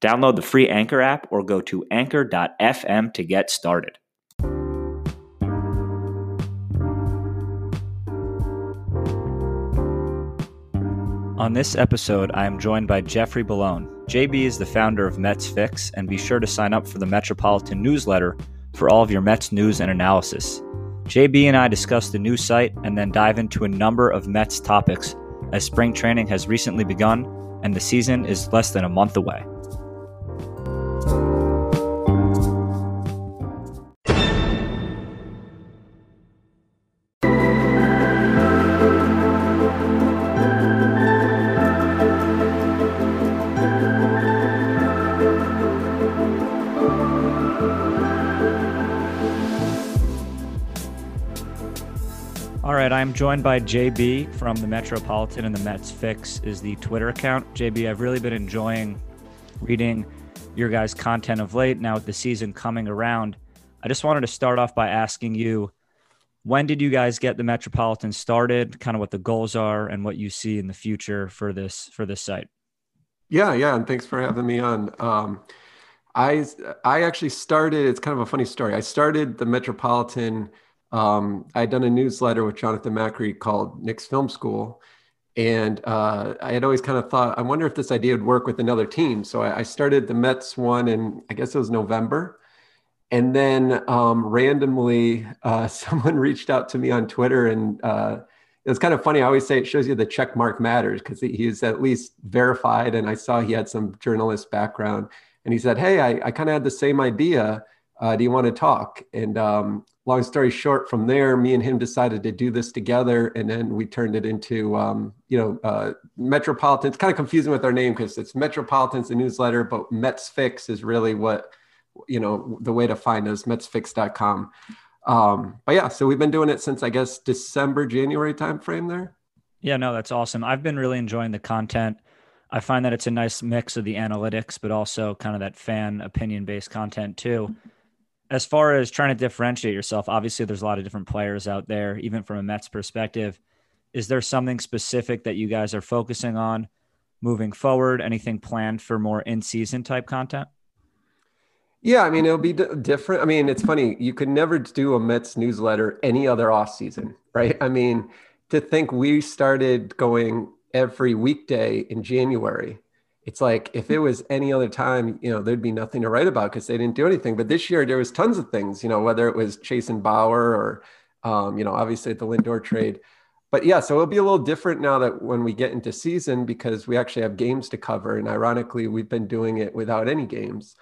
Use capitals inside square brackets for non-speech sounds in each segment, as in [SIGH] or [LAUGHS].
Download the free Anchor app or go to anchor.fm to get started. On this episode, I am joined by Jeffrey Bellone. JB is the founder of Mets Fix, and be sure to sign up for the Metropolitan newsletter for all of your Mets news and analysis. JB and I discuss the new site and then dive into a number of Mets topics as spring training has recently begun and the season is less than a month away. I'm joined by JB from the Metropolitan and the Mets Fix is the Twitter account. JB, I've really been enjoying reading your guys' content of late. Now with the season coming around, I just wanted to start off by asking you when did you guys get the Metropolitan started, kind of what the goals are and what you see in the future for this for this site? Yeah, yeah, and thanks for having me on. Um, I I actually started. It's kind of a funny story. I started the Metropolitan um, I had done a newsletter with Jonathan Macri called Knicks Film School. And uh, I had always kind of thought, I wonder if this idea would work with another team. So I, I started the Mets one in, I guess it was November. And then um, randomly, [LAUGHS] uh, someone reached out to me on Twitter. And uh, it was kind of funny. I always say it shows you the check mark matters because he, he's at least verified. And I saw he had some journalist background. And he said, Hey, I, I kind of had the same idea. Uh, do you want to talk? And um, long story short, from there, me and him decided to do this together, and then we turned it into, um, you know, uh, Metropolitan. It's kind of confusing with our name because it's Metropolitan's the newsletter, but Mets Fix is really what, you know, the way to find us, MetsFix.com. Um, but yeah, so we've been doing it since I guess December, January timeframe there. Yeah, no, that's awesome. I've been really enjoying the content. I find that it's a nice mix of the analytics, but also kind of that fan opinion based content too as far as trying to differentiate yourself, obviously there's a lot of different players out there, even from a Mets perspective. Is there something specific that you guys are focusing on moving forward? Anything planned for more in season type content? Yeah, I mean, it'll be d- different. I mean, it's funny. You could never do a Mets newsletter any other off season, right? I mean, to think we started going every weekday in January it's like if it was any other time, you know, there'd be nothing to write about because they didn't do anything. But this year there was tons of things, you know, whether it was Chase and Bauer or, um, you know, obviously at the Lindor trade. But yeah, so it'll be a little different now that when we get into season because we actually have games to cover. And ironically, we've been doing it without any games.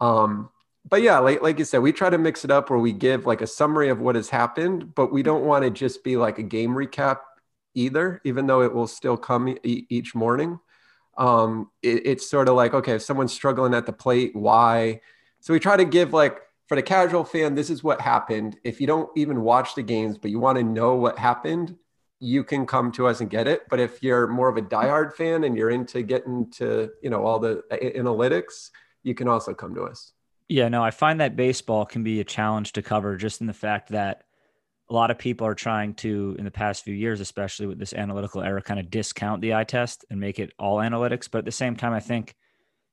Um, but yeah, like, like you said, we try to mix it up where we give like a summary of what has happened, but we don't want to just be like a game recap either, even though it will still come e- each morning um, it, it's sort of like okay if someone's struggling at the plate why? So we try to give like for the casual fan this is what happened. If you don't even watch the games but you want to know what happened you can come to us and get it. But if you're more of a diehard fan and you're into getting to you know all the analytics you can also come to us. Yeah no i find that baseball can be a challenge to cover just in the fact that a lot of people are trying to in the past few years especially with this analytical era kind of discount the eye test and make it all analytics. But at the same time i think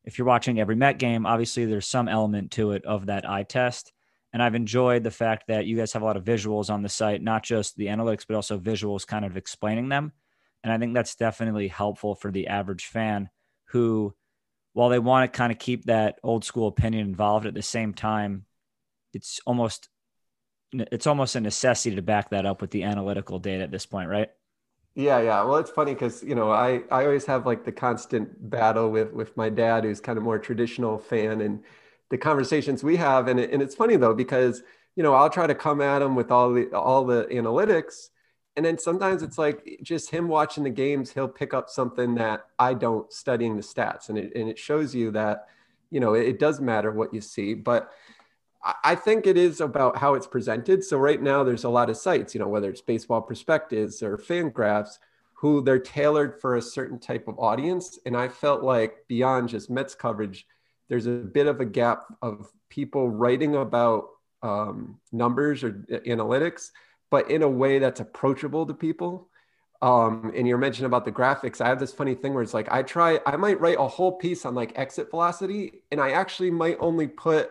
if you're watching every met game obviously there's some element to it of that eye test. And i've enjoyed the fact that you guys have a lot of visuals on the site not just the analytics but also visuals kind of explaining them. And i think that's definitely helpful for the average fan who while they want to kind of keep that old school opinion involved at the same time it's almost it's almost a necessity to back that up with the analytical data at this point, right? Yeah, yeah. Well, it's funny because you know I I always have like the constant battle with with my dad, who's kind of more traditional fan, and the conversations we have, and it, and it's funny though because you know I'll try to come at him with all the all the analytics, and then sometimes it's like just him watching the games, he'll pick up something that I don't studying the stats, and it and it shows you that you know it, it does matter what you see, but I think it is about how it's presented. So right now there's a lot of sites, you know, whether it's Baseball Prospectus or FanGraphs, who they're tailored for a certain type of audience. And I felt like beyond just Mets coverage, there's a bit of a gap of people writing about um, numbers or analytics, but in a way that's approachable to people. Um, and you're mentioning about the graphics. I have this funny thing where it's like I try, I might write a whole piece on like exit velocity, and I actually might only put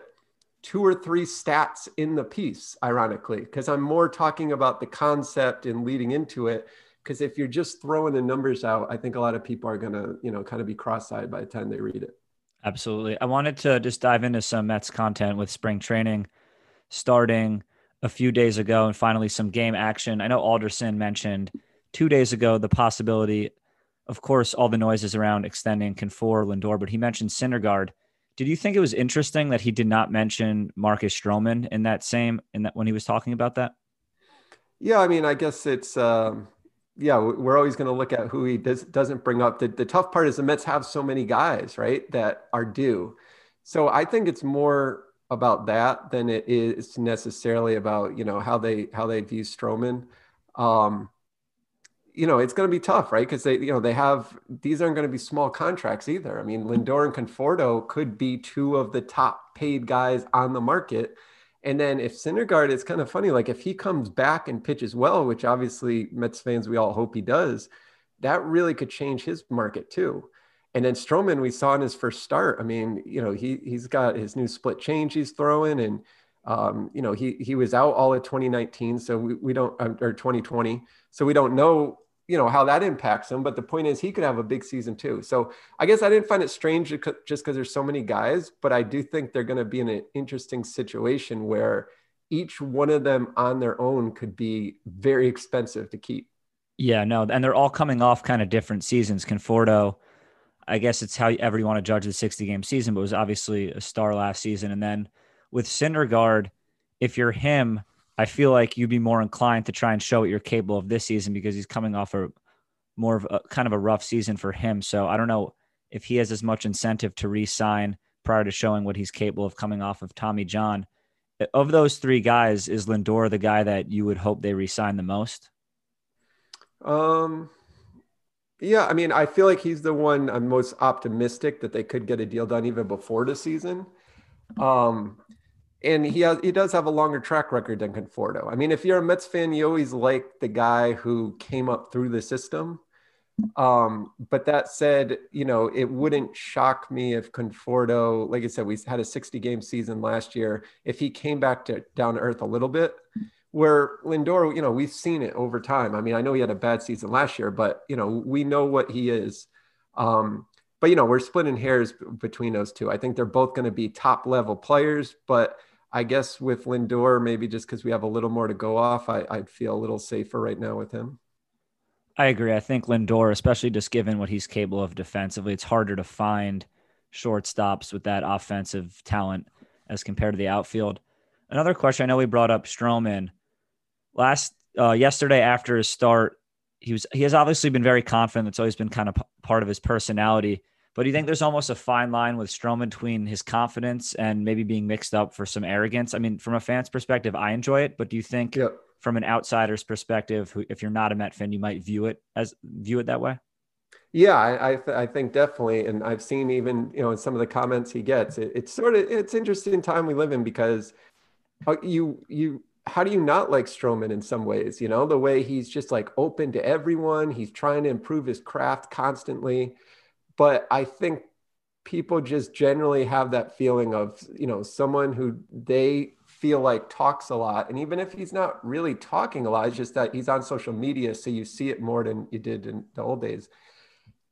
two or three stats in the piece, ironically, because I'm more talking about the concept and leading into it. Because if you're just throwing the numbers out, I think a lot of people are gonna, you know, kind of be cross-eyed by the time they read it. Absolutely. I wanted to just dive into some Mets content with spring training starting a few days ago and finally some game action. I know Alderson mentioned two days ago the possibility, of course, all the noises around extending Conforto Lindor, but he mentioned Syndergaard did you think it was interesting that he did not mention Marcus Stroman in that same in that when he was talking about that? Yeah, I mean, I guess it's um, yeah, we're always going to look at who he does, doesn't bring up. The, the tough part is the Mets have so many guys, right, that are due. So I think it's more about that than it is necessarily about you know how they how they view Stroman. Um, you know, it's going to be tough, right? Because they, you know, they have these aren't going to be small contracts either. I mean, Lindor and Conforto could be two of the top paid guys on the market. And then if Syndergaard, it's kind of funny, like if he comes back and pitches well, which obviously Mets fans we all hope he does, that really could change his market too. And then Stroman, we saw in his first start. I mean, you know, he he's got his new split change he's throwing, and um, you know, he he was out all of 2019, so we, we don't or 2020, so we don't know you know how that impacts him but the point is he could have a big season too. So i guess i didn't find it strange just because there's so many guys but i do think they're going to be in an interesting situation where each one of them on their own could be very expensive to keep. Yeah no and they're all coming off kind of different seasons. Conforto i guess it's however you want to judge the 60 game season but was obviously a star last season and then with Syndergaard, if you're him I feel like you'd be more inclined to try and show what you're capable of this season because he's coming off a more of a kind of a rough season for him. So I don't know if he has as much incentive to re-sign prior to showing what he's capable of coming off of Tommy John. Of those three guys, is Lindor the guy that you would hope they re-sign the most? Um, yeah, I mean, I feel like he's the one I'm most optimistic that they could get a deal done even before the season. Um, and he has he does have a longer track record than Conforto. I mean, if you're a Mets fan, you always like the guy who came up through the system. Um, but that said, you know, it wouldn't shock me if Conforto, like I said, we had a 60 game season last year. If he came back to down to earth a little bit, where Lindor, you know, we've seen it over time. I mean, I know he had a bad season last year, but you know, we know what he is. Um, but you know, we're splitting hairs between those two. I think they're both going to be top level players, but I guess with Lindor, maybe just because we have a little more to go off, I, I'd feel a little safer right now with him. I agree. I think Lindor, especially just given what he's capable of defensively, it's harder to find shortstops with that offensive talent as compared to the outfield. Another question I know we brought up Stroman last uh, yesterday after his start. He was he has obviously been very confident. That's always been kind of p- part of his personality. But do you think there's almost a fine line with Stroman between his confidence and maybe being mixed up for some arrogance? I mean, from a fan's perspective, I enjoy it, but do you think from an outsider's perspective, if you're not a Met fan, you might view it as view it that way? Yeah, I I, th- I think definitely, and I've seen even you know in some of the comments he gets, it, it's sort of it's interesting time we live in because uh, you you how do you not like Stroman in some ways? You know the way he's just like open to everyone, he's trying to improve his craft constantly but I think people just generally have that feeling of, you know, someone who they feel like talks a lot. And even if he's not really talking a lot, it's just that he's on social media. So you see it more than you did in the old days.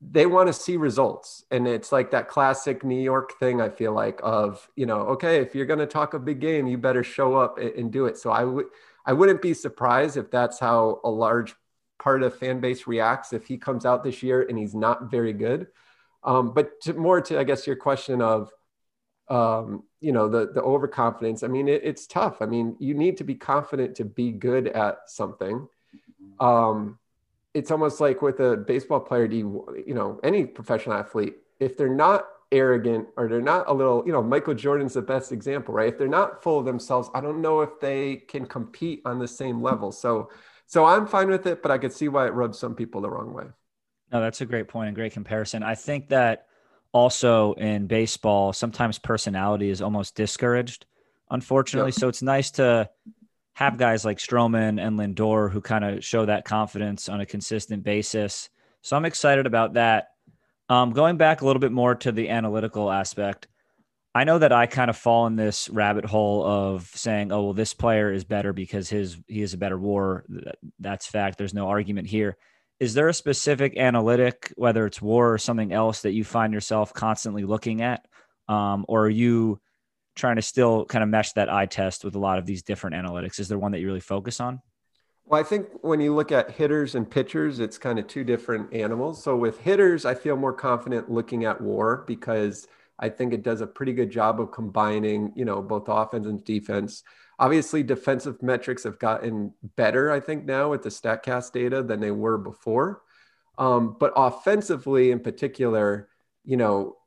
They want to see results. And it's like that classic New York thing, I feel like, of, you know, okay, if you're going to talk a big game, you better show up and do it. So I would, I wouldn't be surprised if that's how a large part of fan base reacts if he comes out this year and he's not very good. Um, but to, more to, I guess, your question of, um, you know, the the overconfidence. I mean, it, it's tough. I mean, you need to be confident to be good at something. Um, it's almost like with a baseball player, you, you know, any professional athlete, if they're not arrogant or they're not a little, you know, Michael Jordan's the best example, right? If they're not full of themselves, I don't know if they can compete on the same level. So, so I'm fine with it, but I could see why it rubs some people the wrong way. No, that's a great point and great comparison. I think that also in baseball, sometimes personality is almost discouraged, unfortunately. Yep. So it's nice to have guys like Stroman and Lindor who kind of show that confidence on a consistent basis. So I'm excited about that. Um, going back a little bit more to the analytical aspect, I know that I kind of fall in this rabbit hole of saying, "Oh, well, this player is better because his he is a better WAR." That's fact. There's no argument here. Is there a specific analytic, whether it's WAR or something else, that you find yourself constantly looking at, um, or are you trying to still kind of mesh that eye test with a lot of these different analytics? Is there one that you really focus on? Well, I think when you look at hitters and pitchers, it's kind of two different animals. So with hitters, I feel more confident looking at WAR because I think it does a pretty good job of combining, you know, both offense and defense. Obviously, defensive metrics have gotten better, I think, now with the StatCast data than they were before. Um, but offensively, in particular, you know,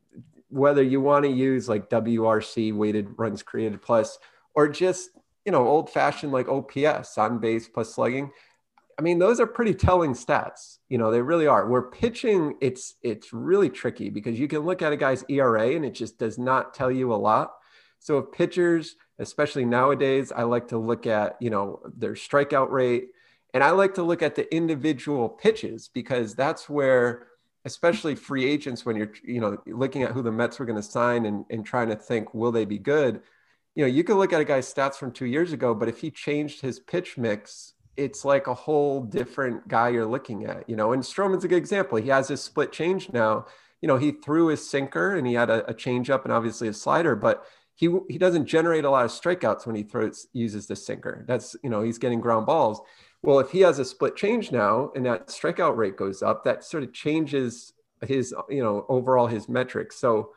whether you want to use like WRC weighted runs created plus or just you know, old fashioned like OPS on base plus slugging. I mean, those are pretty telling stats. You know, they really are. Where pitching, it's it's really tricky because you can look at a guy's ERA and it just does not tell you a lot. So if pitchers, especially nowadays, I like to look at, you know, their strikeout rate. And I like to look at the individual pitches because that's where, especially free agents, when you're, you know, looking at who the Mets were going to sign and, and trying to think, will they be good? you know, you can look at a guy's stats from two years ago, but if he changed his pitch mix, it's like a whole different guy you're looking at, you know. And Stroman's a good example. He has his split change now. You know, he threw his sinker and he had a, a change up and obviously a slider, but he he doesn't generate a lot of strikeouts when he throws uses the sinker. That's you know, he's getting ground balls. Well, if he has a split change now and that strikeout rate goes up, that sort of changes his, you know, overall his metrics. So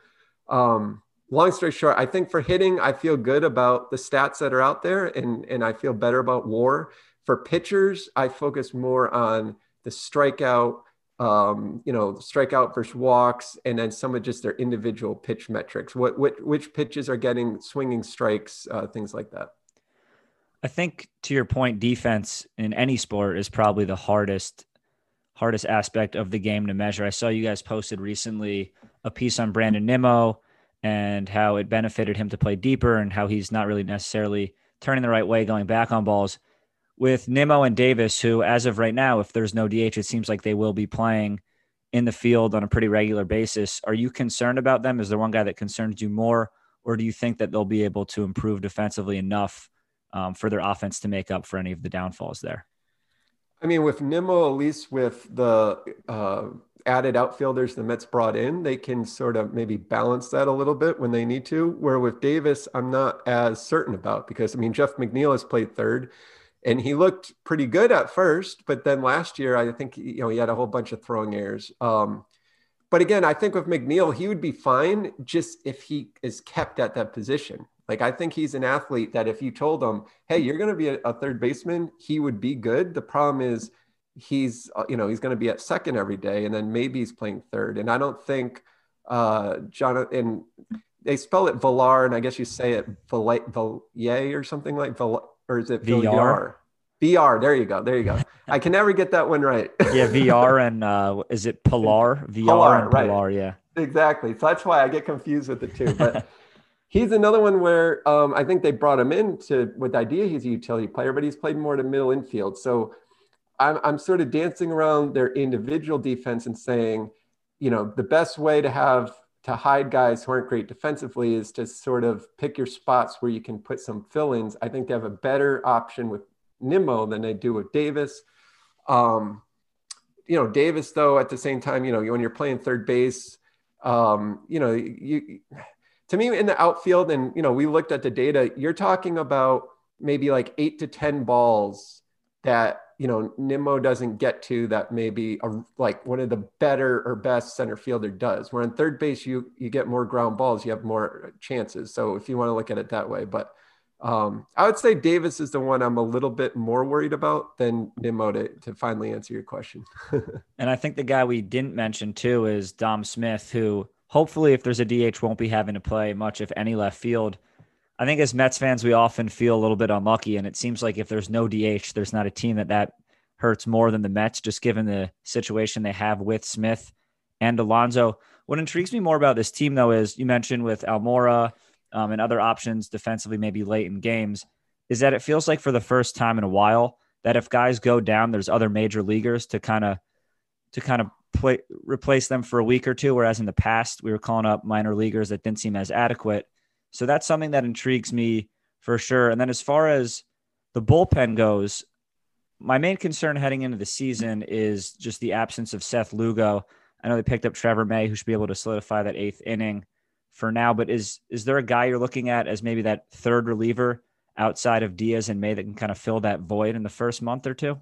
um long story short, I think for hitting, I feel good about the stats that are out there and, and I feel better about WAR. For pitchers, I focus more on the strikeout, um, you know, strikeout versus walks, and then some of just their individual pitch metrics. What, what which pitches are getting swinging strikes, uh, things like that. I think to your point, defense in any sport is probably the hardest hardest aspect of the game to measure. I saw you guys posted recently a piece on Brandon Nimmo and how it benefited him to play deeper and how he's not really necessarily turning the right way going back on balls. With Nimmo and Davis, who, as of right now, if there's no DH, it seems like they will be playing in the field on a pretty regular basis. Are you concerned about them? Is there one guy that concerns you more, or do you think that they'll be able to improve defensively enough um, for their offense to make up for any of the downfalls there? I mean, with Nimmo, at least with the uh, added outfielders the Mets brought in, they can sort of maybe balance that a little bit when they need to. Where with Davis, I'm not as certain about because I mean, Jeff McNeil has played third and he looked pretty good at first, but then last year, I think, you know, he had a whole bunch of throwing errors. Um, but again, I think with McNeil, he would be fine just if he is kept at that position. Like I think he's an athlete that if you told him, "Hey, you're going to be a, a, third baseman," he would be good. The problem is he's uh, you know he's going to be at second every day, and then maybe he's playing third. And I don't think uh, Jonathan. They spell it Villar, and I guess you say it Villier or something like Vil, or is it VR? VR. There you go. There you go. [LAUGHS] I can never get that one right. yeah, [LAUGHS] VR and uh, is it Pillar? VR Pillar, and Pillar. Right. Yeah. Exactly. So that's why I get confused with the two. But [LAUGHS] he's another one where um, I think they brought him in to with the idea he's a utility player, but he's played more to middle infield. So I'm, I'm sort of dancing around their individual defense and saying, you know, the best way to have to hide guys who aren't great defensively is to sort of pick your spots where you can put some fill-ins. I think they have a better option with Nimmo than they do with Davis. Um, you know, Davis though, at the same time, you know, when you're playing third base, um, you know, you to me in the outfield, and you know, we looked at the data. You're talking about maybe like eight to ten balls that you know Nimmo doesn't get to that maybe a, like one of the better or best center fielder does. Where on third base you you get more ground balls, you have more chances. So if you want to look at it that way, but um, I would say Davis is the one I'm a little bit more worried about than Nimmo to, to finally answer your question. [LAUGHS] and I think the guy we didn't mention too is Dom Smith, who hopefully, if there's a DH, won't be having to play much, if any, left field. I think as Mets fans, we often feel a little bit unlucky, and it seems like if there's no DH, there's not a team that that hurts more than the Mets, just given the situation they have with Smith and Alonso. What intrigues me more about this team, though, is you mentioned with Almora um, and other options defensively, maybe late in games, is that it feels like for the first time in a while that if guys go down, there's other major leaguers to kind of to kind of play, replace them for a week or two. Whereas in the past, we were calling up minor leaguers that didn't seem as adequate. So that's something that intrigues me for sure. And then as far as the bullpen goes, my main concern heading into the season is just the absence of Seth Lugo. I know they picked up Trevor May, who should be able to solidify that eighth inning for now. But is is there a guy you're looking at as maybe that third reliever outside of Diaz and May that can kind of fill that void in the first month or two?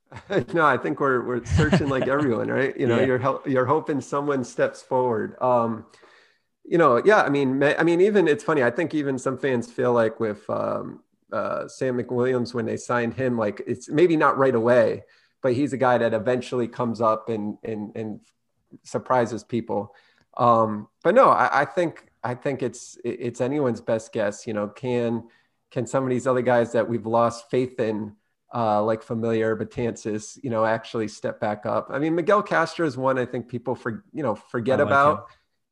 [LAUGHS] no, I think we're we're searching like everyone, right? You know, yeah. you're you're hoping someone steps forward. Um, you know, yeah. I mean, I mean, even it's funny. I think even some fans feel like with um, uh, Sam McWilliams when they signed him, like it's maybe not right away, but he's a guy that eventually comes up and and and surprises people. Um, but no, I, I, think I think it's it's anyone's best guess. You know, can can some of these other guys that we've lost faith in, uh, like Familia, Betances, you know, actually step back up? I mean, Miguel Castro is one I think people for you know forget like about. Him.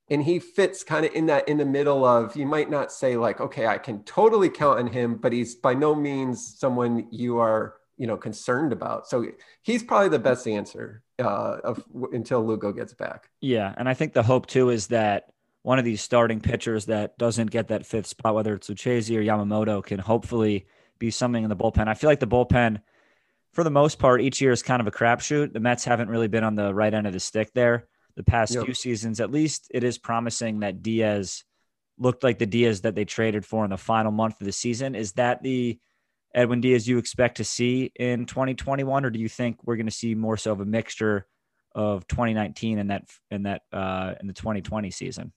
And he fits kind of in that in the middle of you might not say like okay I can totally count on him but he's by no means someone you are you know concerned about. So he's probably the best answer uh, of until Lugo gets back. Yeah, and I think the hope too is that one of these starting pitchers that doesn't get that fifth spot, whether it's Lucchesi or Yamamoto, can hopefully be something in the bullpen. I feel like the bullpen, for the most part, each year is kind of a crapshoot. The Mets haven't really been on the right end of the stick there the past yep. few seasons. At least it is promising that Diaz looked like the Diaz that they traded for in the final month of the season. Is that the Edwin Diaz you expect to see in 2021, or do you think we're going to see more so of a mixture of 2019 and that in that uh, in the 2020 season?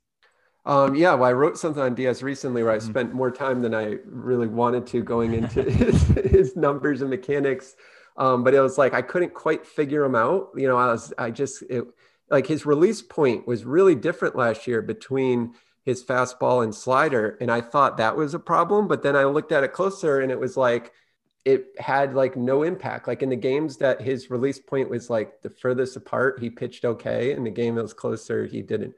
Um, yeah, well, I wrote something on Diaz recently where I mm-hmm. spent more time than I really wanted to going into [LAUGHS] his, his, numbers and mechanics. Um, but it was like I couldn't quite figure him out. You know, I was I just it, like his release point was really different last year between his fastball and slider. And I thought that was a problem. But then I looked at it closer and it was like, it had like no impact. Like in the games that his release point was like the furthest apart, he pitched okay. In the game that was closer, he didn't.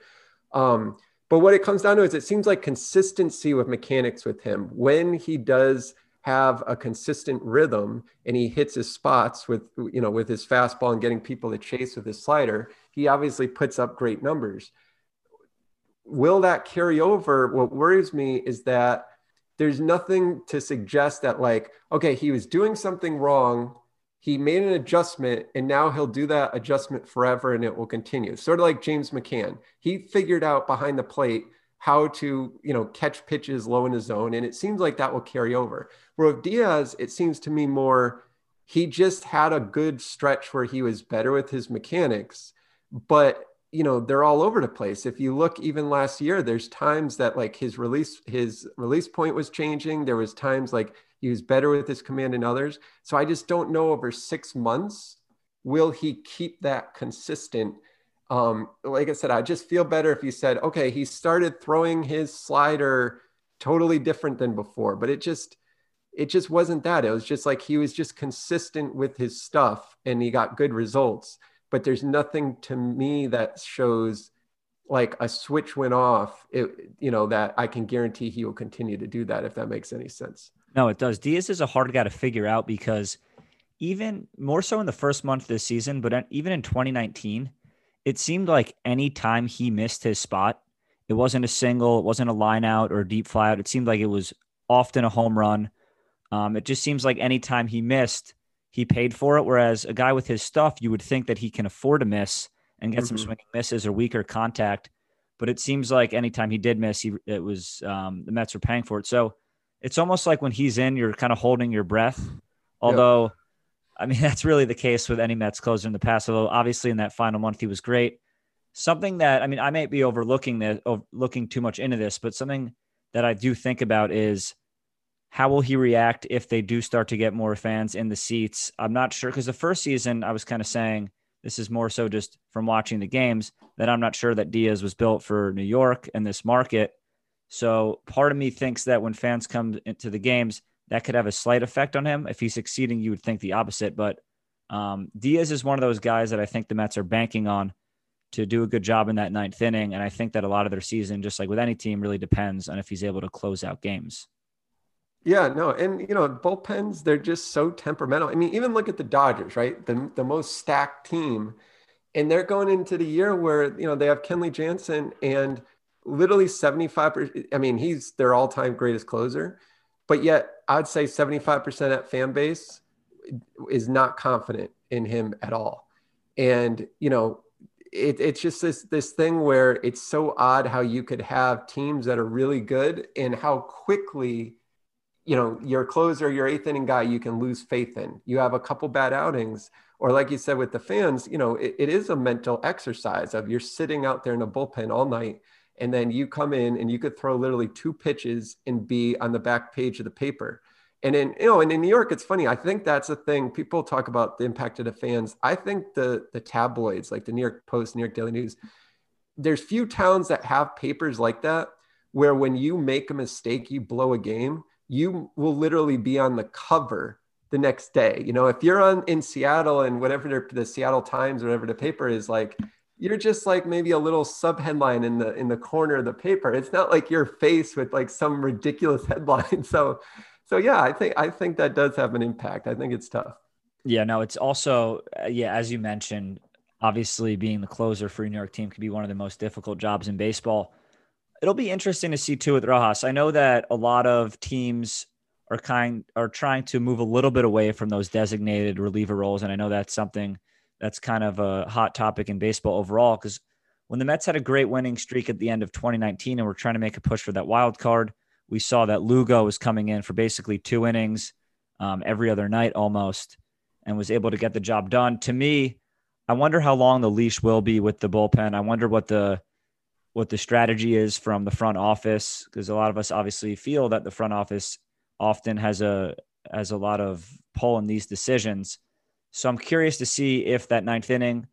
Um, but what it comes down to is it seems like consistency with mechanics with him. When he does have a consistent rhythm and he hits his spots with you know with his fastball and getting people to chase with his slider, he obviously puts up great numbers will that carry over? What worries me is that there's nothing to suggest that, like, okay, he was doing something wrong. He made an adjustment and now he'll do that adjustment forever and it will continue. Sort of like James McCann. He figured out behind the plate how to, you know, catch pitches low in the zone. And it seems like that will carry over. Where with Diaz, it seems to me more he just had a good stretch where he was better with his mechanics, but you know they're all over the place. If you look even last year there's times that like his release his release point was changing. There was times like he was better with his command than others. So i just don't know over six months will he keep that consistent? Um, like i said i just feel better if you said okay he started throwing his slider totally different than before but it just it just wasn't that. It was just like he was just consistent with his stuff and he got good results but there's nothing to me that shows like a switch went off it you know that i can guarantee he will continue to do that if that makes any sense. No it does. Diaz is a hard guy to figure out because even more so in the first month of the season but even in 2019 it seemed like any time he missed his spot it wasn't a single it wasn't a line out or a deep fly out. It seemed like it was often a home run. Um, it just seems like anytime he missed he paid for it. Whereas a guy with his stuff, you would think that he can afford to miss and get mm-hmm. some swinging misses or weaker contact. But it seems like anytime he did miss, he it was um, the Mets were paying for it. So it's almost like when he's in, you're kind of holding your breath. Although, yep. I mean, [LAUGHS] that's really the case with any Mets closer in the past. Although obviously in that final month he was great. Something that I mean, I may be overlooking this, looking too much into this, but something that I do think about is how will he react if they do start to get more fans in the seats? I'm not sure because the first season I was kind of saying This is more so just from watching the games that I'm not sure that Diaz was built for New York and this market. So part of me thinks that when fans come into the games, that could have a slight effect on him. If he's succeeding, you would think the opposite. But um, Diaz is one of those guys that I think the Mets are banking on to do a good job in that ninth inning. And I think that a lot of their season, just like with any team, really depends on if he's able to close out games. Yeah, no, and you know, bullpens, they're just so temperamental. I mean, even look at the Dodgers, right? The the most stacked team. And they're going into the year where, you know, they have Kenley Jansen and literally 75%. I mean, he's their all-time greatest closer, but yet I'd say 75% at fan base is not confident in him at all. And, you know, it, it's just this this thing where it's so odd how you could have teams that are really good and how quickly you know, your closer, your eighth inning guy, you can lose faith in. You have a couple bad outings, or like you said with the fans, you know, it, it is a mental exercise of you're sitting out there in a bullpen all night, and then you come in and you could throw literally two pitches and be on the back page of the paper. And in you know, and in New York, it's funny. I think that's a thing. People talk about the impact of the fans. I think the the tabloids, like the New York Post, New York Daily News, there's few towns that have papers like that where when you make a mistake, you blow a game you will literally be on the cover the next day. You know, if you're on in Seattle and whatever the Seattle Times or whatever the paper is like, you're just like maybe a little sub headline in the in the corner of the paper. It's not like you're faced with like some ridiculous [LAUGHS] headline. So so yeah, I think I think that does have an impact. I think it's tough. Yeah, no, it's also uh, yeah, as you mentioned, obviously being the closer for a New York team can be one of the most difficult jobs in baseball it'll be interesting to see too with Rojas. I know that a lot of teams are kind are trying to move a little bit away from those designated reliever roles, and I know that's something that's kind of a hot topic in baseball overall. Because when the Mets had a great winning streak at the end of 2019, and we're trying to make a push for that wild card, we saw that Lugo was coming in for basically two innings um, every other night almost, and was able to get the job done. To me, I wonder how long the leash will be with the bullpen. I wonder what the what the strategy is from the front office because a lot of us obviously feel that the front office often has a has a lot of pull in these decisions. So I'm curious to see if that ninth inning,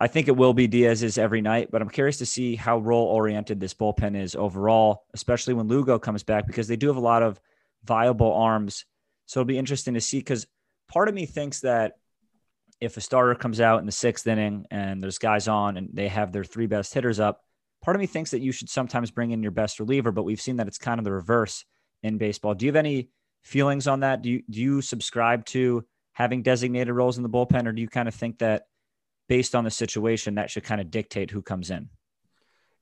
I think it will be Diaz's every night, but I'm curious to see how role oriented this bullpen is overall, especially when Lugo comes back because they do have a lot of viable arms. So it'll be interesting to see because part of me thinks that if a starter comes out in the sixth inning and there's guys on and they have their three best hitters up, part of me thinks that you should sometimes bring in your best reliever, but we've seen that it's kind of the reverse in baseball. Do you have any feelings on that? Do you do you subscribe to having designated roles in the bullpen, or do you kind of think that based on the situation that should kind of dictate who comes in?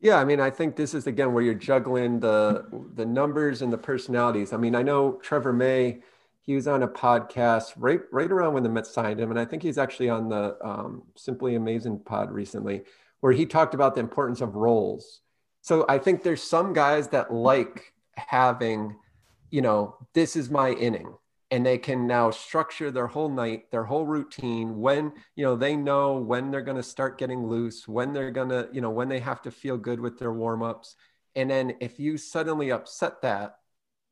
Yeah, I mean, I think this is again where you're juggling the the numbers and the personalities. I mean, I know Trevor May, he was on a podcast right right around when the Mets signed him, and I think he's actually on the um, Simply Amazing pod recently where he talked about the importance of roles. So I think there's some guys that like having, you know, this is my inning and they can now structure their whole night, their whole routine when, you know, they know when they're going to start getting loose, when they're going to, you know, when they have to feel good with their warm-ups. And then if you suddenly upset that,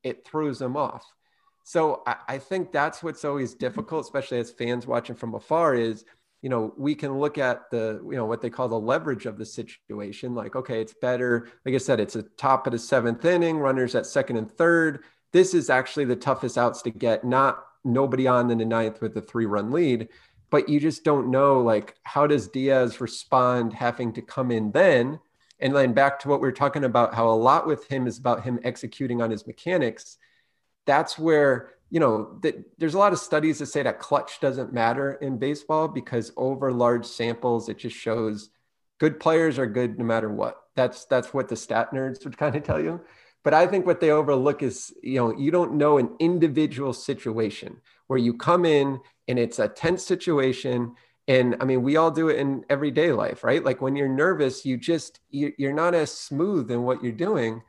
it throws them off. So I, I think that's what's always difficult, especially as fans watching from afar, is – you know, we can look at the, you know, what they call the leverage of the situation. Like, okay, it's better. Like I said, it's a top of the seventh inning, runners at second and third. This is actually the toughest outs to get, not nobody on in the ninth with a three run lead. But you just don't know, like, how does Diaz respond having to come in then? And then back to what we are talking about, how a lot with him is about him executing on his mechanics. That's where you know, that there's a lot of studies that say that clutch doesn't matter in baseball because over large samples, it just shows good players are good no matter what. That's that's what the stat nerds would kind of tell you. But I think what they overlook is, you know, you don't know an individual situation where you come in and it's a tense situation. And I mean, we all do it in everyday life, right? Like when you're nervous, you just you're not as smooth in what you're doing.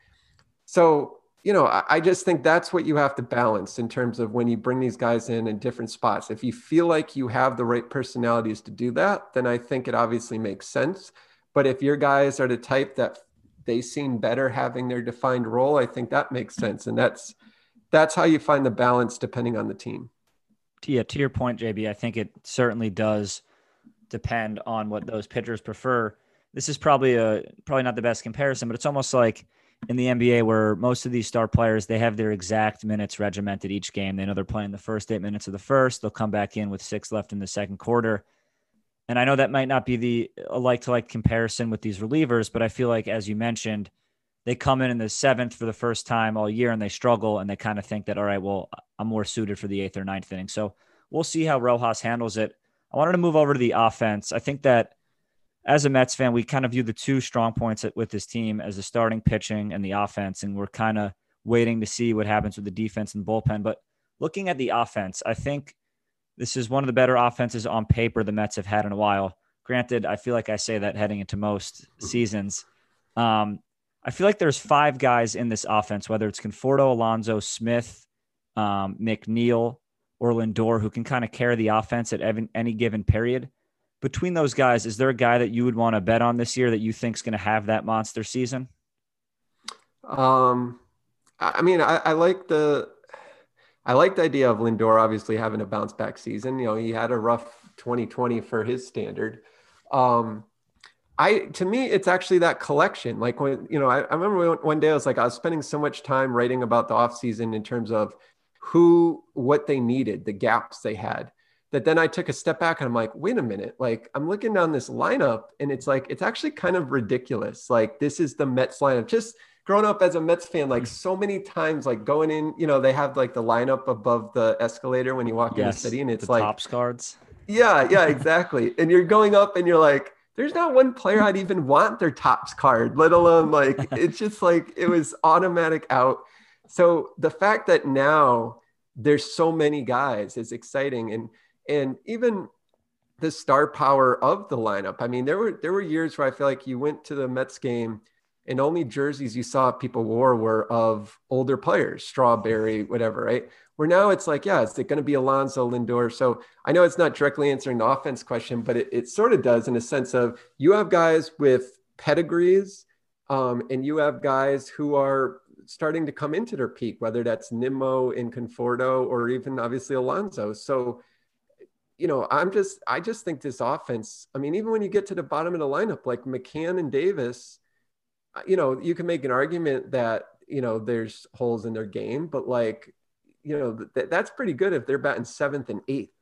So you know, I, just think that's what you have to balance in terms of when you bring these guys in in different spots. If you feel like you have the right personalities to do that, then I think it obviously makes sense. But if your guys are the type that they seem better having their defined role, I think that makes sense. And that's that's how you find the balance depending on the team. Yeah, to your point, JB, I think it certainly does depend on what those pitchers prefer. This is probably a probably not the best comparison, but it's almost like in the NBA where most of these star players they have their exact minutes regimented each game. They know they're playing the first eight minutes of the first. They'll come back in with six left in the second quarter. And I know that might not be the like to like comparison with these relievers, but I feel like as you mentioned, they come in in the seventh for the first time all year and they struggle and they kind of think that all right, well, I'm more suited for the eighth or ninth inning. So we'll see how Rojas handles it. I wanted to move over to the offense. I think that as a Mets fan, we kind of view the two strong points with this team as the starting pitching and the offense, and we're kind of waiting to see what happens with the defense and bullpen. But looking at the offense, I think this is one of the better offenses on paper the Mets have had in a while. Granted, I feel like I say that heading into most seasons. Um, I feel like there's five guys in this offense, whether it's Conforto, Alonso, Smith, um, McNeil, or Lindor, who can kind of carry the offense at any given period between those guys, is there a guy that you would want to bet on this year that you think is going to have that monster season? Um, I mean, I, I, like the, I like the idea of Lindor obviously having a bounce back season. You know, he had a rough 2020 for his standard. Um, I, to me, it's actually that collection. Like when, you know, I, I remember one day I was like, I was spending so much time writing about the off season in terms of who, what they needed, the gaps they had that then I took a step back and I'm like, wait a minute, like I'm looking down this lineup and it's like, it's actually kind of ridiculous. Like this is the Mets lineup. Just growing up as a Mets fan, like mm. so many times, like going in, you know, they have like the lineup above the escalator when you walk yes, in the city and it's the like Topps cards. Yeah, yeah, [LAUGHS] exactly. and you're going up and you're like, there's not one player I'd even want their Topps card, let alone like [LAUGHS] it's just like it was automatic out. So the fact that now there's so many guys is exciting. And and even the star power of the lineup. I mean, there were there were years where I feel like you went to the Mets game and only jerseys you saw people wore were of older players, Strawberry, whatever, right? Where now it's like, yeah, is it going to be Alonso Lindor? So I know it's not directly answering the offense question, but it, it sort of does in a sense of you have guys with pedigrees um, and you have guys who are starting to come into their peak, whether that's Nimmo in Conforto or even obviously Alonso. So you know, I'm just, I just think this offense, I mean, even when you get to the bottom of the lineup, like McCann and Davis, uh, you know, you can make an argument that, you know, there's holes in their game, but like, you know, th- that's pretty good if they're batting seventh and eighth.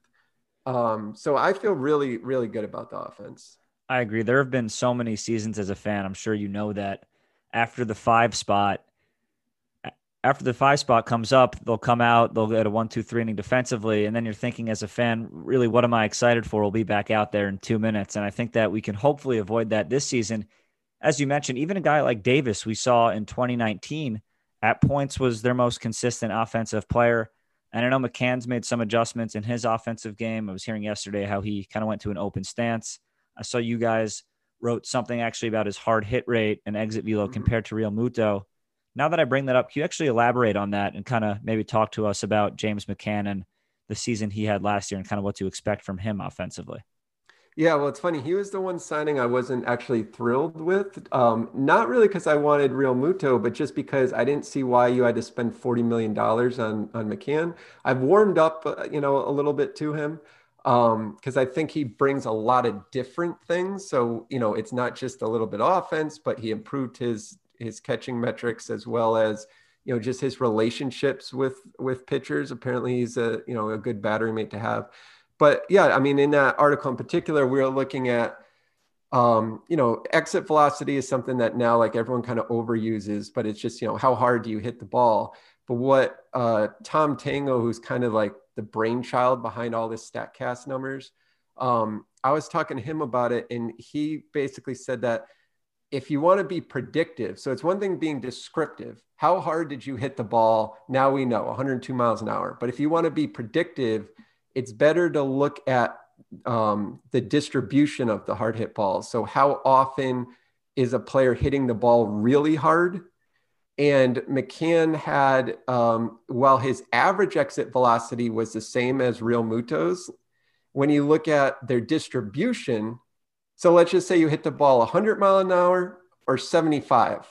Um, so I feel really, really good about the offense. I agree. There have been so many seasons as a fan. I'm sure you know that after the five spot, after the five spot comes up, they'll come out, they'll get a one, two, three inning defensively. And then you're thinking as a fan, really, what am I excited for? We'll be back out there in two minutes. And I think that we can hopefully avoid that this season. As you mentioned, even a guy like Davis, we saw in 2019 at points was their most consistent offensive player. And I know McCann's made some adjustments in his offensive game. I was hearing yesterday how he kind of went to an open stance. I saw you guys wrote something actually about his hard hit rate and exit velo mm-hmm. compared to Realmuto now that I bring that up, can you actually elaborate on that and kind of maybe talk to us about James McCann and the season he had last year and kind of what to expect from him offensively? Yeah, well, it's funny. He was the one signing I wasn't actually thrilled with. Um, not really because I wanted Realmuto, but just because I didn't see why you had to spend forty million dollars on on McCann. I've warmed up, uh, you know, a little bit to him because um, I think he brings a lot of different things. So you know, it's not just a little bit offense, but he improved his his catching metrics as well as you know just his relationships with with pitchers. Apparently, he's a you know a good battery mate to have. But yeah, I mean, in that article in particular, we are looking at um, you know exit velocity is something that now like everyone kind of overuses, but it's just you know how hard do you hit the ball. But what uh, Tom Tango, who's kind of like the brainchild behind all this Statcast numbers, um, I was talking to him about it, and he basically said that if you want to be predictive, so it's one thing being descriptive. How hard did you hit the ball? Now we know 102 miles an hour. But if you want to be predictive, it's better to look at um, the distribution of the hard hit balls. So, how often is a player hitting the ball really hard? And McCann had, um, while his average exit velocity was the same as Realmuto's, when you look at their distribution, so let's just say you hit the ball 100 mile an hour or 75.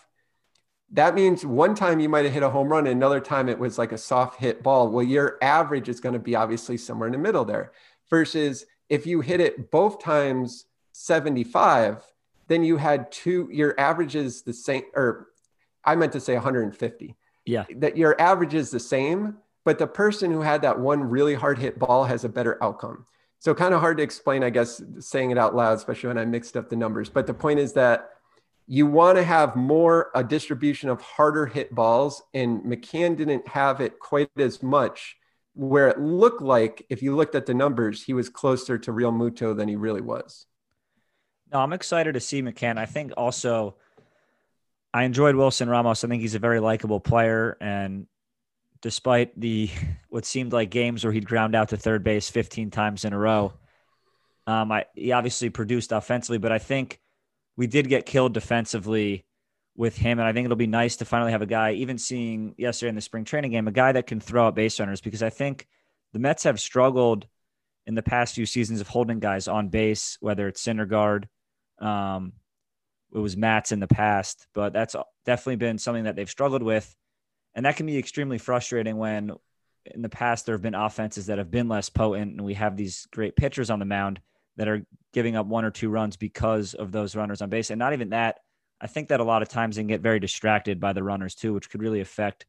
That means one time you might have hit a home run, and another time it was like a soft hit ball. Well, your average is going to be obviously somewhere in the middle there. Versus if you hit it both times 75, then you had two, your average is the same, or I meant to say 150. Yeah. That your average is the same, but the person who had that one really hard hit ball has a better outcome. So kind of hard to explain, I guess, saying it out loud, especially when I mixed up the numbers. But the point is that you want to have more a distribution of harder hit balls, and McCann didn't have it quite as much. Where it looked like, if you looked at the numbers, he was closer to Realmuto than he really was. No, I'm excited to see McCann. I think also I enjoyed Wilson Ramos. I think he's a very likable player, and despite the [LAUGHS] what seemed like games where he'd ground out to third base 15 times in a row, um, I, he obviously produced offensively, but I think we did get killed defensively with him. And I think it'll be nice to finally have a guy, even seeing yesterday in the spring training game, a guy that can throw out base runners because I think the Mets have struggled in the past few seasons of holding guys on base, whether it's Syndergaard, um, it was Matz in the past, but that's definitely been something that they've struggled with. And that can be extremely frustrating when in the past there have been offenses that have been less potent and we have these great pitchers on the mound that are giving up one or two runs because of those runners on base. And not even that. I think that a lot of times they can get very distracted by the runners too, which could really affect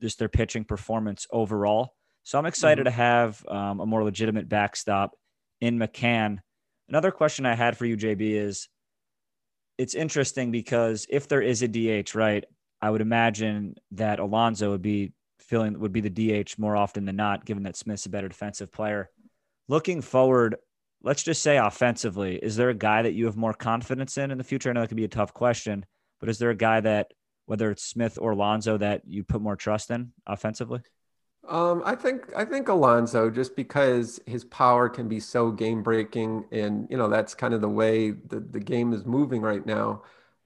just their pitching performance overall. So I'm excited mm-hmm. to have um, a more legitimate backstop in McCann. Another question I had for you, JB, is it's interesting because if there is a DH, right, I would imagine that Alonso would be feeling would be the DH more often than not, given that Smith's a better defensive player. Looking forward, let's just say offensively, is there a guy that you have more confidence in in the future? I know that could be a tough question, but is there a guy that, whether it's Smith or Alonso that you put more trust in offensively? Um, I think I think Alonso, just because his power can be so game breaking, and you know that's kind of the way the, the game is moving right now.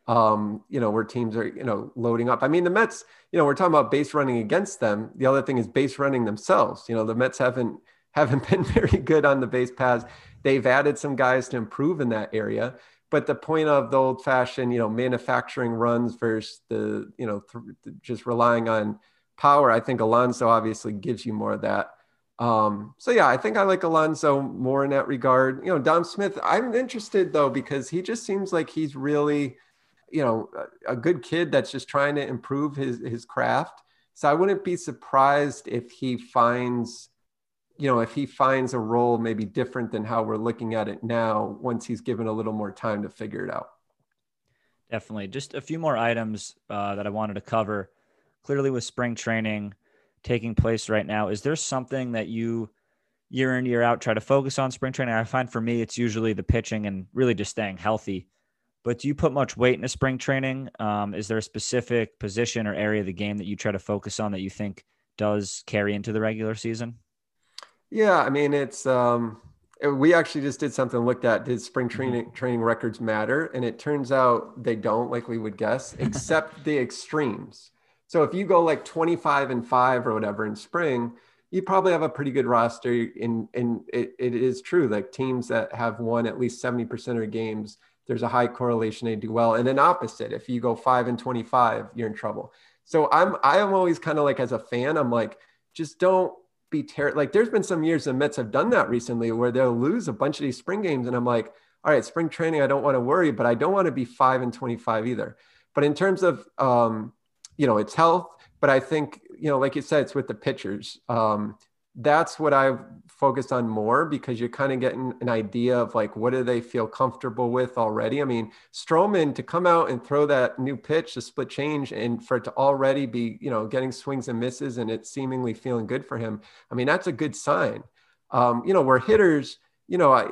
Um, you know, where teams are, you know, loading up. I mean, the Mets, you know, we're talking about base running against them. The other thing is base running themselves. You know, the Mets haven't [LAUGHS] haven't been very good on the base paths. They've added some guys to improve in that area. But the point of the old fashioned, you know, manufacturing runs versus the, you know, th- just relying on power, I think Alonso obviously gives you more of that. Um, so yeah, I think I like Alonso more in that regard. You know, Dom Smith, I'm interested though because he just seems like he's really, you know, a, good kid that's just trying to improve his his craft. So I wouldn't be surprised if he finds, you know, if he finds a role maybe different than how we're looking at it now once he's given a little more time to figure it out. Definitely. Just a few more items uh, that I wanted to cover clearly with spring training taking place right now, is there something that you year in year out try to focus on spring training? I find for me it's usually the pitching and really just staying healthy. But do you put much weight in into spring training? Um, is there a specific position or area of the game that you try to focus on that you think does carry into the regular season? Yeah, I mean it's um, we actually just did something looked at did spring mm-hmm. training training records matter and it turns out they don't like we would guess [LAUGHS] except the extremes so if you go like 25 and five or whatever in spring, you probably have a pretty good roster. In in it, it is true, like teams that have won at least 70% of their games, there's a high correlation they do well. And then opposite, if you go five and 25, you're in trouble. So I'm I am always kind of like as a fan, I'm like, just don't be terrible. Like there's been some years the Mets have done that recently where they'll lose a bunch of these spring games. And I'm like, all right, spring training, I don't want to worry, but I don't want to be five and 25 either. But in terms of um, you know, it's health. But I think, you know, like you said, it's with the pitchers. Um, that's what I've focused on more because you're kind of getting an idea of like what do they feel comfortable with already. I mean, Stroman to come out and throw that new pitch, the split change, and for it to already be, you know, getting swings and misses and it's seemingly feeling good for him. I mean, that's a good sign. Um, you know, where hitters, you know, I,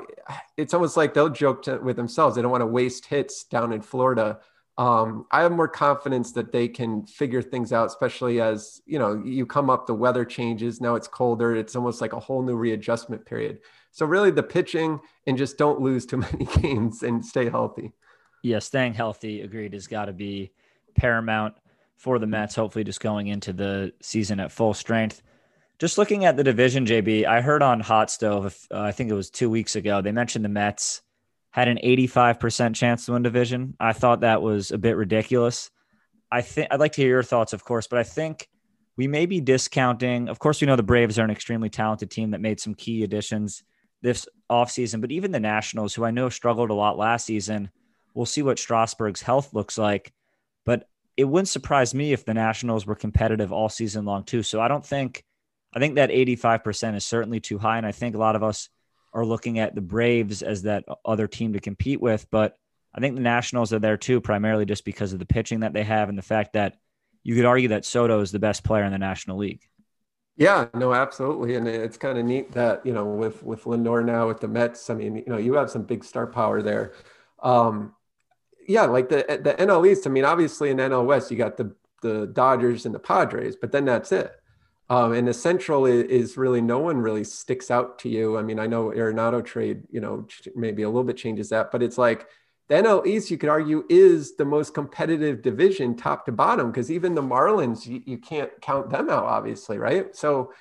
it's almost like they'll joke to, with themselves. They don't want to waste hits down in Florida um, I have more confidence that they can figure things out, especially as you know you come up, the weather changes. Now it's colder. It's almost like a whole new readjustment period. So really, the pitching and just don't lose too [LAUGHS] many games and stay healthy. Yeah, staying healthy, agreed, has got to be paramount for the Mets. Hopefully, just going into the season at full strength. Just looking at the division, JB, I heard on Hot Stove, uh, I think it was two weeks ago, they mentioned the Mets had an 85% chance to win division. I thought that was a bit ridiculous. I think I'd like to hear your thoughts, of course, but I think we may be discounting. Of course, we know the Braves are an extremely talented team that made some key additions this offseason, but even the Nationals, who I know struggled a lot last season, we'll see what Strasburg's health looks like. But it wouldn't surprise me if the Nationals were competitive all season long, too. So I don't think, I think that 85% is certainly too high. And I think a lot of us are looking at the Braves as that other team to compete with. But I think the Nationals are there too, primarily just because of the pitching that they have and the fact that you could argue that Soto is the best player in the National League. Yeah, no, absolutely, and it's kind of neat that you know with with Lindor now with the Mets. I mean, you know, you have some big star power there. Um, yeah, like the the NL East. I mean, obviously in NL West you got the the Dodgers and the Padres, but then that's it. Um, and is, is, really no one really sticks out to you. I mean, I know Arenado trade, you know, maybe a little bit changes that, but it's like the NL East, you could argue, is the most competitive division, top to bottom, because even the Marlins, you, you can't count them out, obviously, right? So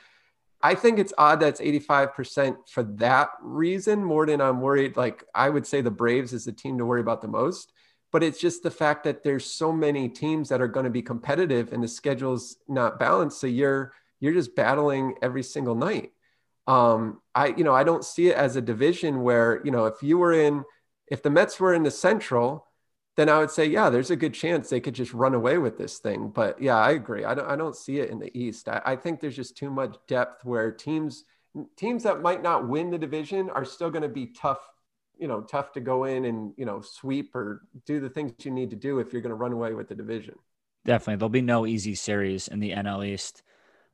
I think it's odd that's 85% for that reason, more than I'm worried. Like, I would say the Braves is the team to worry about the most, but it's just the fact that there's so many teams that are going to be competitive and the schedule's not balanced. So you're, you're just battling every single night. Um, I, you know, I don't see it as a division where, you know, if you were in, if the Mets were in the Central, then I would say, yeah, there's a good chance they could just run away with this thing. But yeah, I agree. I don't, I don't see it in the East. I, I think there's just too much depth where teams, teams that might not win the division are still going to be tough, you know, tough to go in and, you know, sweep or do the things you need to do if you're going to run away with the division. Definitely. There'll be no easy series in the NL East.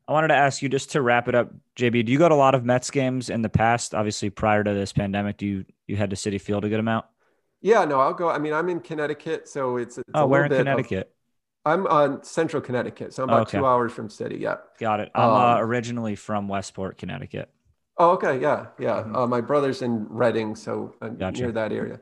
I wanted to ask you just to wrap it up, JB. Do you go to a lot of Mets games in the past? Obviously, prior to this pandemic, do you you head to Citi Field a good amount? Yeah, no, I'll go. I mean, I'm in Connecticut, so it's, it's oh, where in Connecticut? Of, I'm on Central Connecticut, so I'm about okay. two hours from Citi. Yeah, got it. I'm uh, um, uh, originally from Westport, Connecticut. Oh, okay, yeah, yeah. Mm-hmm. Uh, my brother's in Redding, so I'm gotcha. near that area.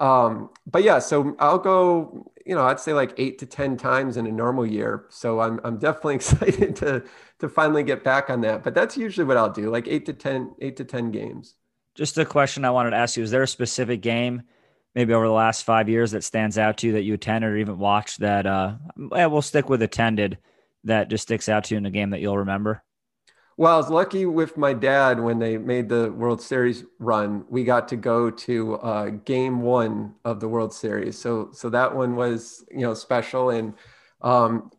Um, but yeah, so I'll go, you know, I'd say like eight to 10 times in a normal year. So I'm, I'm definitely [LAUGHS] excited to, to finally get back on that, but that's usually what I'll do, like eight to 10, eight to 10 games. Just a question I wanted to ask you. Is there a specific game maybe over the last five years that stands out to you that you attended or even watched that, uh, yeah, we'll stick with attended that just sticks out to you in a game that you'll remember? Well, I was lucky with my dad when they made the World Series run. We got to go to uh, Game One of the World Series, so so that one was you know special. And um,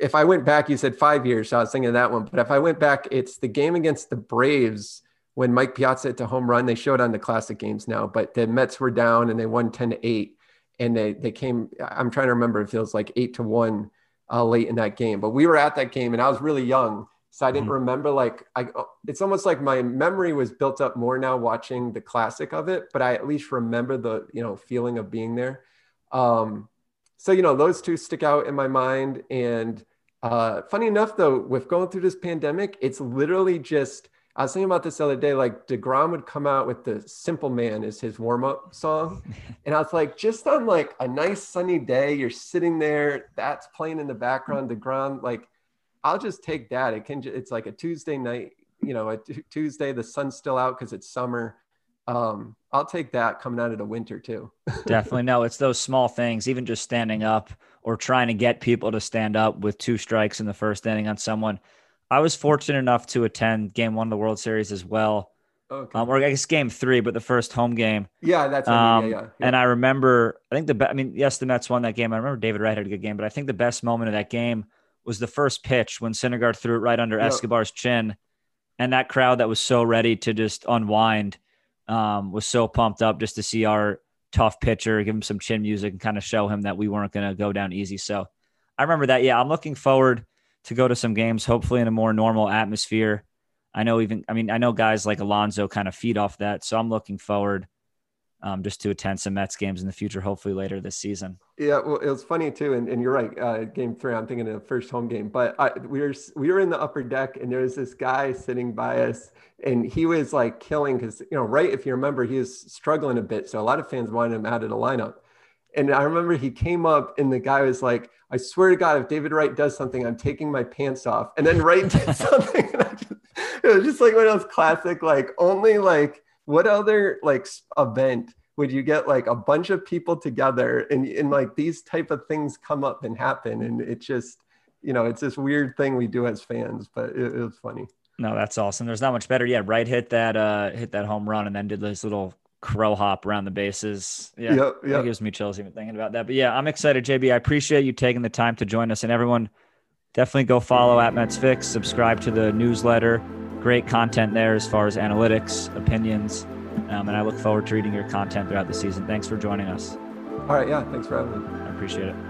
if I went back, you said five years, so I was thinking of that one. But if I went back, it's the game against the Braves when Mike Piazza hit the home run. They showed on the classic games now, but the Mets were down and they won ten to eight, and they they came. I'm trying to remember. It feels like eight to one uh, late in that game, but we were at that game, and I was really young so I didn't mm-hmm. remember like I it's almost like my memory was built up more now watching the classic of it, but I at least remember the, you know, feeling of being there. Um so you know, those two stick out in my mind and uh funny enough though, with going through this pandemic, it's literally just I was thinking about this the other day. Like Degrom would come out with the "Simple Man" as his warm-up song, [LAUGHS] and I was like, just on like a nice sunny day, you're sitting there, that's playing in the background. Degrom, like I'll just take that. It can. It's like a Tuesday night. You know, a t- Tuesday. The sun's still out because it's summer. Um, I'll take that coming out of the winter too. [LAUGHS] Definitely. No, it's those small things, even just standing up or trying to get people to stand up with two strikes in the first inning on someone. I was fortunate enough to attend game one of the World Series as well. Okay. Um, or I guess game three, but the first home game. Yeah, that's um, yeah, yeah, yeah, And I remember, I think the, I mean, yes, the Mets won that game. I remember David Wright had a good game, but I think the best moment of that game was the first pitch when Syndergaard threw it right under. Escobar's chin, and that crowd that was so ready to just unwind um, was so pumped up just to see our tough pitcher, give him some chin music, and kind of show him that we weren't going to go down easy. So I remember that. Yeah, I'm looking forward to go to some games, hopefully in a more normal atmosphere. I know even, I mean, I know guys like Alonso kind of feed off that, so I'm looking forward um, just to attend some Mets games in the future, hopefully later this season. Yeah, well, it was funny too, and, and you're right. Uh, game three, I'm thinking of the first home game, but I, we were we were in the upper deck, and there was this guy sitting by us, and he was like killing because you know, right? If you remember, he was struggling a bit, so a lot of fans wanted him out of the lineup. And I remember he came up, and the guy was like, "I swear to God, if David Wright does something, I'm taking my pants off." And then Wright did [LAUGHS] something, and just, it was just like one of those classic, like only like what other like event would you get like a bunch of people together and, and like these type of things come up and happen and it just you know it's this weird thing we do as fans but it, it was funny No, that's awesome. There's not much better. Yeah, right. Hit that uh hit that home run and then did this little crow hop around the bases. Yeah, Yep, yep. gives me chills even thinking about that. But yeah, I'm excited, JB. I appreciate you taking the time to join us, and everyone definitely go follow at Mets Fix. Subscribe to the newsletter. Great content there as far as analytics, opinions, um, and I look forward to reading your content throughout the season. Thanks for joining us. All right. Yeah. Thanks for having me. I appreciate it.